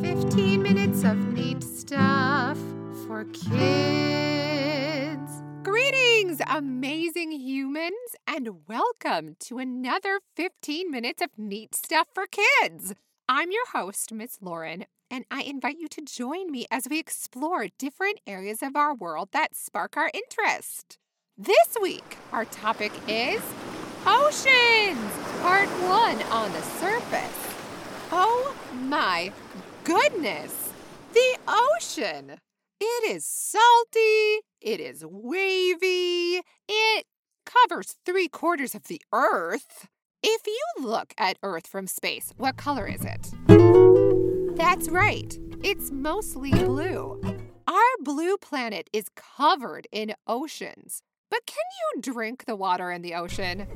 15 minutes of neat stuff for kids. Greetings, amazing humans, and welcome to another 15 minutes of neat stuff for kids. I'm your host, Miss Lauren, and I invite you to join me as we explore different areas of our world that spark our interest. This week, our topic is oceans, part one on the surface. Oh my goodness! The ocean! It is salty, it is wavy, it covers three quarters of the earth. If you look at Earth from space, what color is it? That's right, it's mostly blue. Our blue planet is covered in oceans. But can you drink the water in the ocean?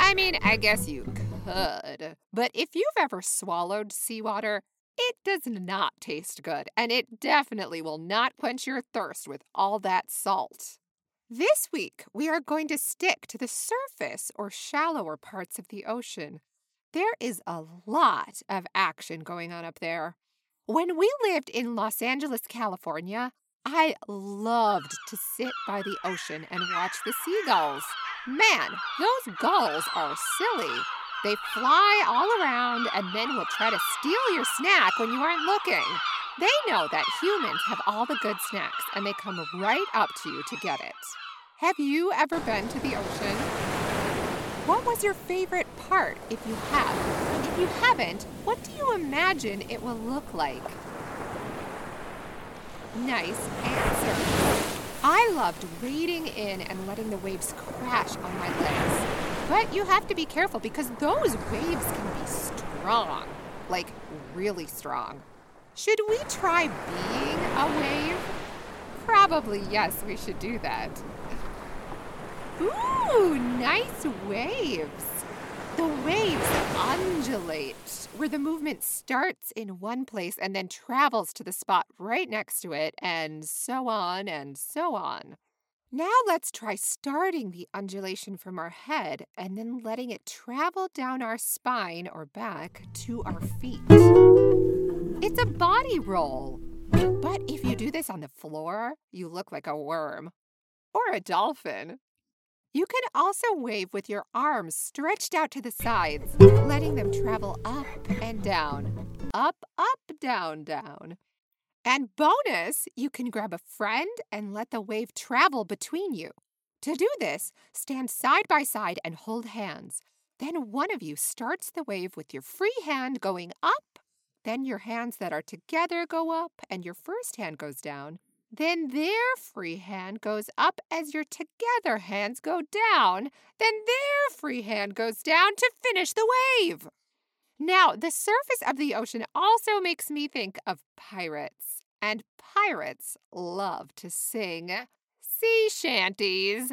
I mean, I guess you could. But if you've ever swallowed seawater, it does not taste good, and it definitely will not quench your thirst with all that salt. This week, we are going to stick to the surface or shallower parts of the ocean. There is a lot of action going on up there. When we lived in Los Angeles, California, I loved to sit by the ocean and watch the seagulls. Man, those gulls are silly. They fly all around and then will try to steal your snack when you aren't looking. They know that humans have all the good snacks and they come right up to you to get it. Have you ever been to the ocean? What was your favorite part if you have? If you haven't, what do you imagine it will look like? Nice answer. I loved wading in and letting the waves crash on my legs. But you have to be careful because those waves can be strong. Like, really strong. Should we try being a wave? Probably, yes, we should do that. Ooh, nice waves. The waves undulate, where the movement starts in one place and then travels to the spot right next to it, and so on and so on. Now let's try starting the undulation from our head and then letting it travel down our spine or back to our feet. It's a body roll. But if you do this on the floor, you look like a worm or a dolphin. You can also wave with your arms stretched out to the sides, letting them travel up and down, up, up, down, down. And bonus, you can grab a friend and let the wave travel between you. To do this, stand side by side and hold hands. Then one of you starts the wave with your free hand going up. Then your hands that are together go up, and your first hand goes down. Then their free hand goes up as your together hands go down. Then their free hand goes down to finish the wave. Now, the surface of the ocean also makes me think of pirates, and pirates love to sing sea shanties.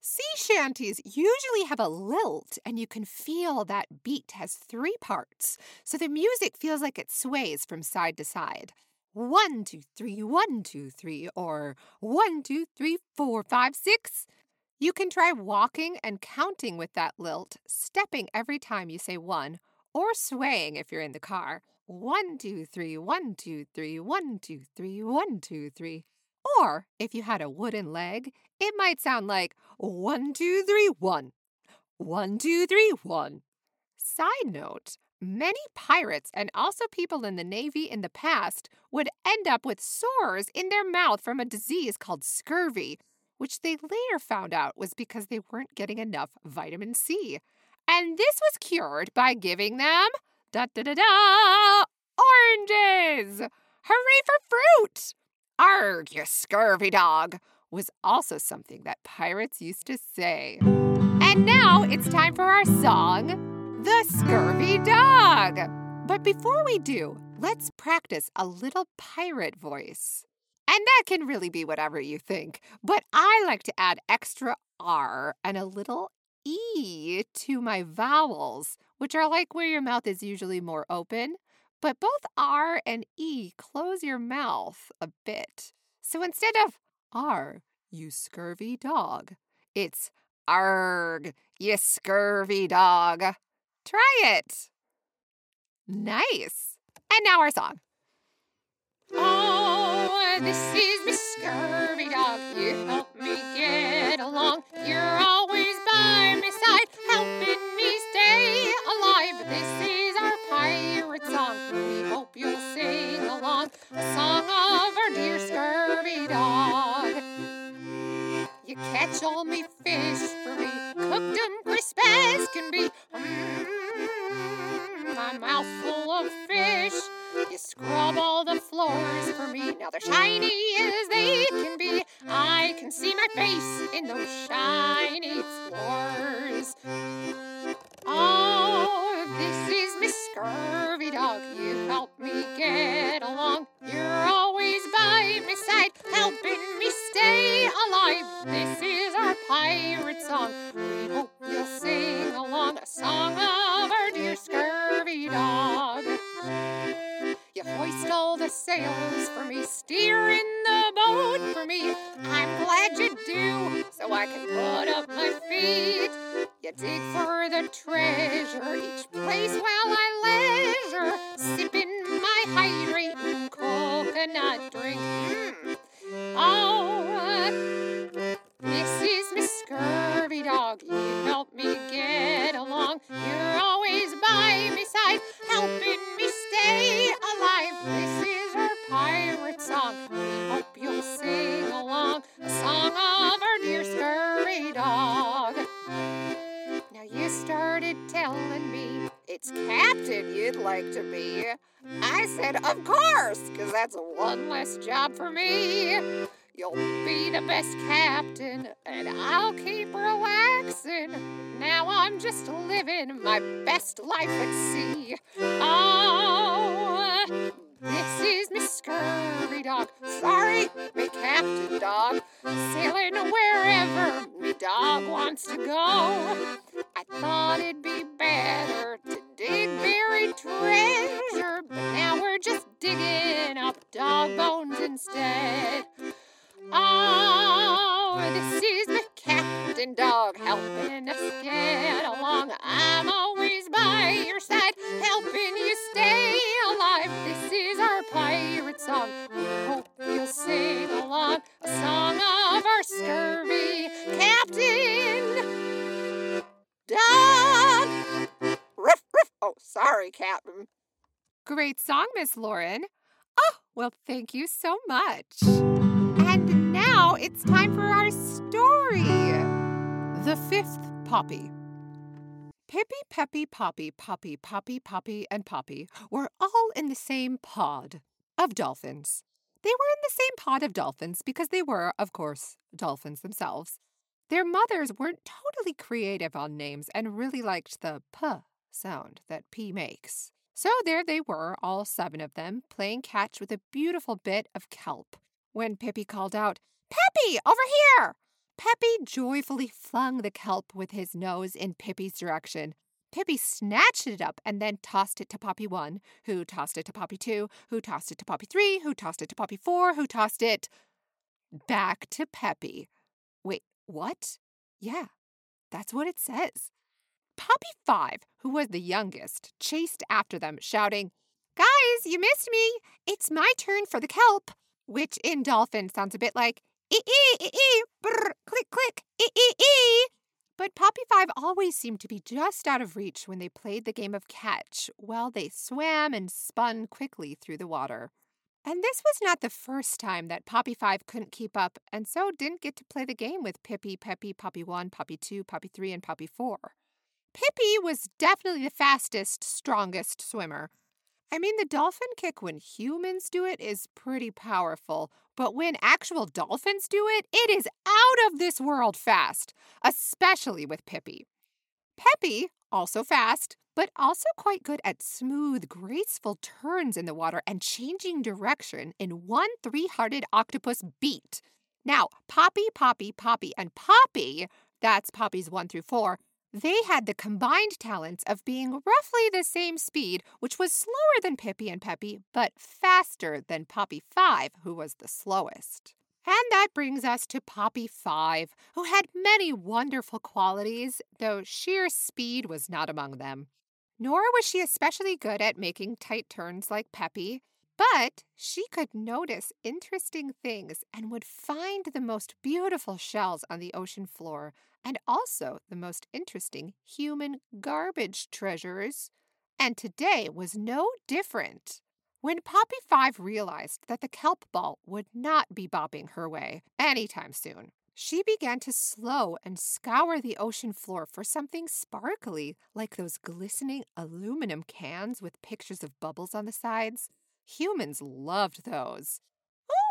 Sea shanties usually have a lilt, and you can feel that beat has three parts, so the music feels like it sways from side to side one, two, three, one, two, three, or one, two, three, four, five, six. You can try walking and counting with that lilt, stepping every time you say one, or swaying if you're in the car. One, two, three, one, two, three, one, two, three, one, two, three. Or if you had a wooden leg, it might sound like one, two, three, one. One, two, three, one. Side note Many pirates and also people in the Navy in the past would end up with sores in their mouth from a disease called scurvy, which they later found out was because they weren't getting enough vitamin C. And this was cured by giving them da da da da oranges. Hooray for fruit! Arg, you scurvy dog, was also something that pirates used to say. And now it's time for our song the scurvy dog. But before we do, let's practice a little pirate voice. And that can really be whatever you think, but I like to add extra R and a little E to my vowels, which are like where your mouth is usually more open. But both R and E close your mouth a bit. So instead of R, you scurvy dog, it's Arg, you scurvy dog. Try it. Nice. And now our song. Oh, this is Miss Scurvy Dog. You help me get along. You're always side, helping me stay alive. This is our pirate song. We hope you'll sing along. One less job for me. You'll be the best captain, and I'll keep relaxing. Now I'm just living my best life at sea. Oh, this is Miss Scurvy Dog. Sorry, me captain dog. Sailing wherever me dog wants to go. I thought it'd be better to dig buried treasure, but now we're just digging up dog bones instead. Oh, this is the captain dog helping us get along. I'm always by your side, helping you stay alive. This is our pirate song. We hope you'll sing along. A song of our scurvy captain dog. Ruff, ruff. Oh, sorry, Captain. Great song, Miss Lauren. Oh, well, thank you so much. And now it's time for our story The Fifth Poppy. Pippy, Peppy, Poppy, Poppy, Poppy, Poppy, and Poppy were all in the same pod of dolphins. They were in the same pod of dolphins because they were, of course, dolphins themselves. Their mothers weren't totally creative on names and really liked the p sound that P makes. So there they were, all seven of them, playing catch with a beautiful bit of kelp. When Pippy called out, Peppy, over here! Peppy joyfully flung the kelp with his nose in Pippy's direction. Pippy snatched it up and then tossed it to Poppy 1, who tossed it to Poppy 2, who tossed it to Poppy 3, who tossed it to Poppy 4, who tossed it back to Peppy. Wait, what? Yeah, that's what it says. Poppy 5, who was the youngest, chased after them, shouting, Guys, you missed me! It's my turn for the kelp! Which in dolphin sounds a bit like ee ee ee ee brr click click ee ee ee. But Poppy 5 always seemed to be just out of reach when they played the game of catch while they swam and spun quickly through the water. And this was not the first time that Poppy 5 couldn't keep up and so didn't get to play the game with Pippy, Peppy, Poppy 1, Poppy 2, Poppy 3, and Poppy 4. Pippy was definitely the fastest, strongest swimmer. I mean, the dolphin kick when humans do it is pretty powerful, but when actual dolphins do it, it is out of this world fast, especially with Pippy. Peppy, also fast, but also quite good at smooth, graceful turns in the water and changing direction in one three hearted octopus beat. Now, Poppy, Poppy, Poppy, and Poppy, that's Poppy's one through four, they had the combined talents of being roughly the same speed, which was slower than Pippy and Peppy, but faster than Poppy 5, who was the slowest. And that brings us to Poppy 5, who had many wonderful qualities, though sheer speed was not among them. Nor was she especially good at making tight turns like Peppy, but she could notice interesting things and would find the most beautiful shells on the ocean floor and also the most interesting human garbage treasures. And today was no different. When Poppy Five realized that the kelp ball would not be bobbing her way anytime soon, she began to slow and scour the ocean floor for something sparkly, like those glistening aluminum cans with pictures of bubbles on the sides. Humans loved those.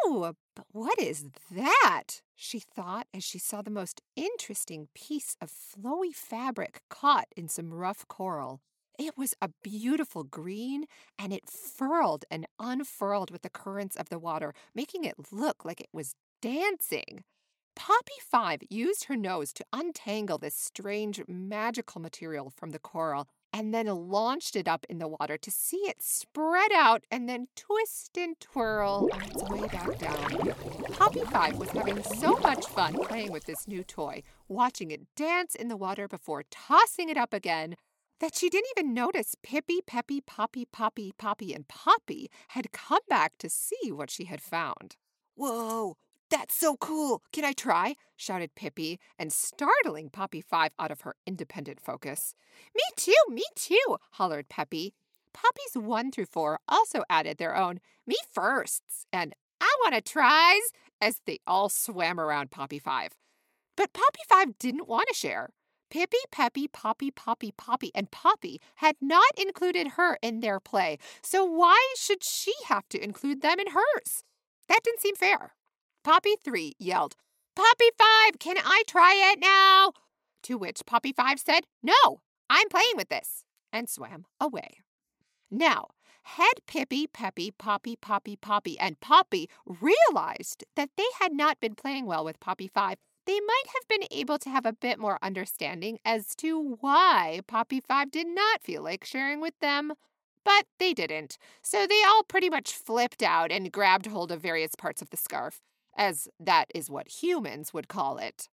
Oh, but what is that? She thought as she saw the most interesting piece of flowy fabric caught in some rough coral. It was a beautiful green, and it furled and unfurled with the currents of the water, making it look like it was dancing. Poppy Five used her nose to untangle this strange magical material from the coral and then launched it up in the water to see it spread out and then twist and twirl on its way back down. Poppy Five was having so much fun playing with this new toy, watching it dance in the water before tossing it up again, that she didn't even notice Pippy, Peppy, Poppy, Poppy, Poppy, and Poppy had come back to see what she had found. Whoa, that's so cool! Can I try? shouted Pippy, and startling Poppy Five out of her independent focus. Me too, me too, hollered Peppy. Poppies one through four also added their own me firsts and I want to tries as they all swam around Poppy Five. But Poppy Five didn't want to share. Pippy, Peppy, Poppy, Poppy, Poppy, and Poppy had not included her in their play, so why should she have to include them in hers? That didn't seem fair. Poppy 3 yelled, Poppy 5, can I try it now? To which Poppy 5 said, No, I'm playing with this, and swam away. Now, had Pippy, Peppy, Poppy, Poppy, Poppy, and Poppy realized that they had not been playing well with Poppy 5, they might have been able to have a bit more understanding as to why Poppy 5 did not feel like sharing with them. But they didn't, so they all pretty much flipped out and grabbed hold of various parts of the scarf as that is what humans would call it.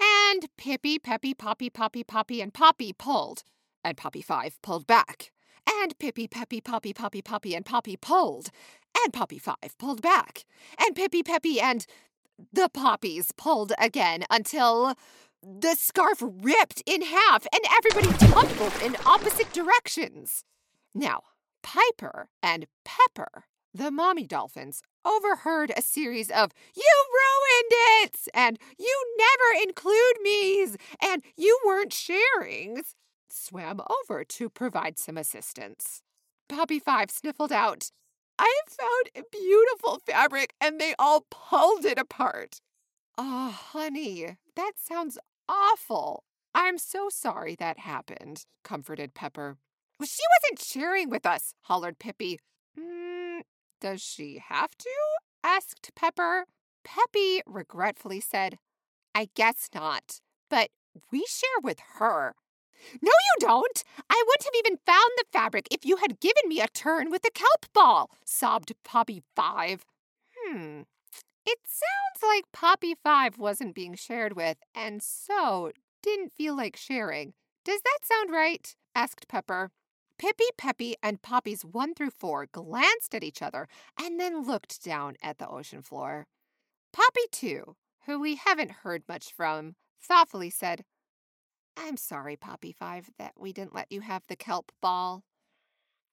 And Pippy, Peppy, Poppy, Poppy, Poppy, and Poppy pulled, and Poppy Five pulled back. And Pippy, Peppy, Poppy, Poppy, Poppy, and Poppy pulled, and Poppy Five pulled back. And Pippy, Peppy, and the poppies pulled again until the scarf ripped in half and everybody tumbled in opposite directions. Now, Piper and Pepper the mommy dolphins overheard a series of You ruined it! and You never include me's! and You weren't sharings swam over to provide some assistance. Poppy Five sniffled out, I found a beautiful fabric and they all pulled it apart. Oh, honey, that sounds awful. I'm so sorry that happened, comforted Pepper. She wasn't sharing with us, hollered Pippy. Mm, does she have to? asked Pepper. Peppy regretfully said, I guess not, but we share with her. No, you don't! I wouldn't have even found the fabric if you had given me a turn with the kelp ball, sobbed Poppy Five. Hmm. It sounds like Poppy Five wasn't being shared with, and so didn't feel like sharing. Does that sound right? asked Pepper. Pippy, Peppy, and Poppies 1 through 4 glanced at each other and then looked down at the ocean floor. Poppy 2, who we haven't heard much from, thoughtfully said, I'm sorry, Poppy 5, that we didn't let you have the kelp ball.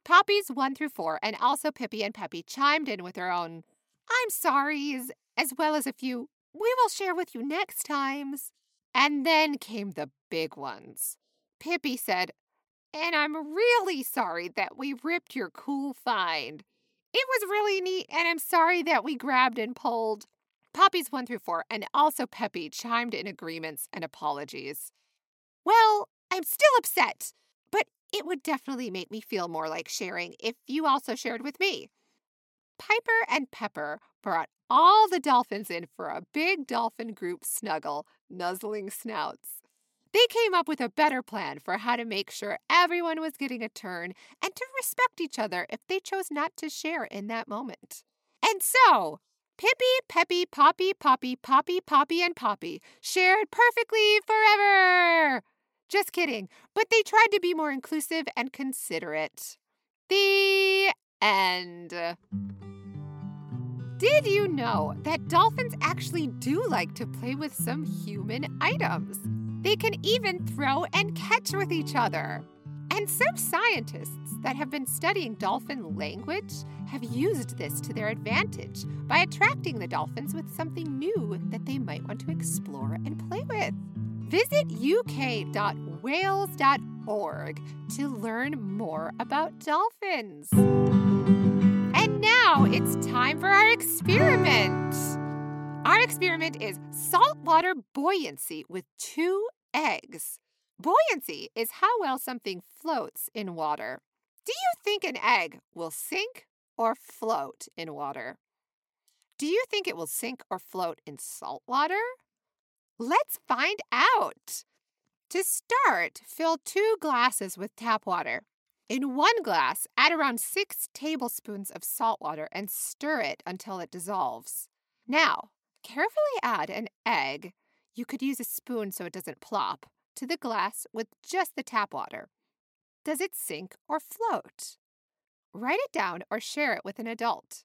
Poppies 1 through 4 and also Pippy and Peppy chimed in with their own I'm sorry's, as well as a few we will share with you next times. And then came the big ones. Pippy said, and I'm really sorry that we ripped your cool find. It was really neat, and I'm sorry that we grabbed and pulled. Poppies 1 through 4 and also Peppy chimed in agreements and apologies. Well, I'm still upset, but it would definitely make me feel more like sharing if you also shared with me. Piper and Pepper brought all the dolphins in for a big dolphin group snuggle, nuzzling snouts. They came up with a better plan for how to make sure everyone was getting a turn and to respect each other if they chose not to share in that moment. And so, Pippy, Peppy, Poppy, Poppy, Poppy, Poppy, and Poppy shared perfectly forever. Just kidding. But they tried to be more inclusive and considerate. The end. Did you know that dolphins actually do like to play with some human items? They can even throw and catch with each other. And some scientists that have been studying dolphin language have used this to their advantage by attracting the dolphins with something new that they might want to explore and play with. Visit uk.whales.org to learn more about dolphins. And now it's time for our experiment. Our experiment is saltwater buoyancy with two eggs. Buoyancy is how well something floats in water. Do you think an egg will sink or float in water? Do you think it will sink or float in salt water? Let's find out. To start, fill two glasses with tap water. In one glass, add around six tablespoons of salt water and stir it until it dissolves. Now, carefully add an egg. You could use a spoon so it doesn't plop to the glass with just the tap water. Does it sink or float? Write it down or share it with an adult.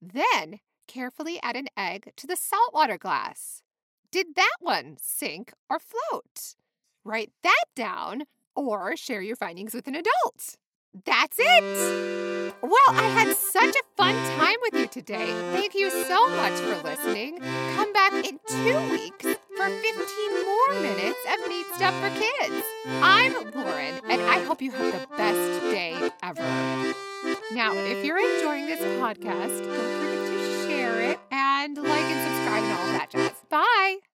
Then carefully add an egg to the saltwater glass. Did that one sink or float? Write that down or share your findings with an adult. That's it! Well, I had such a fun time with you today. Thank you so much for listening. Come back in two weeks for 15 more minutes of neat stuff for kids. I'm Lauren, and I hope you have the best day ever. Now, if you're enjoying this podcast, don't forget to share it and like and subscribe and all that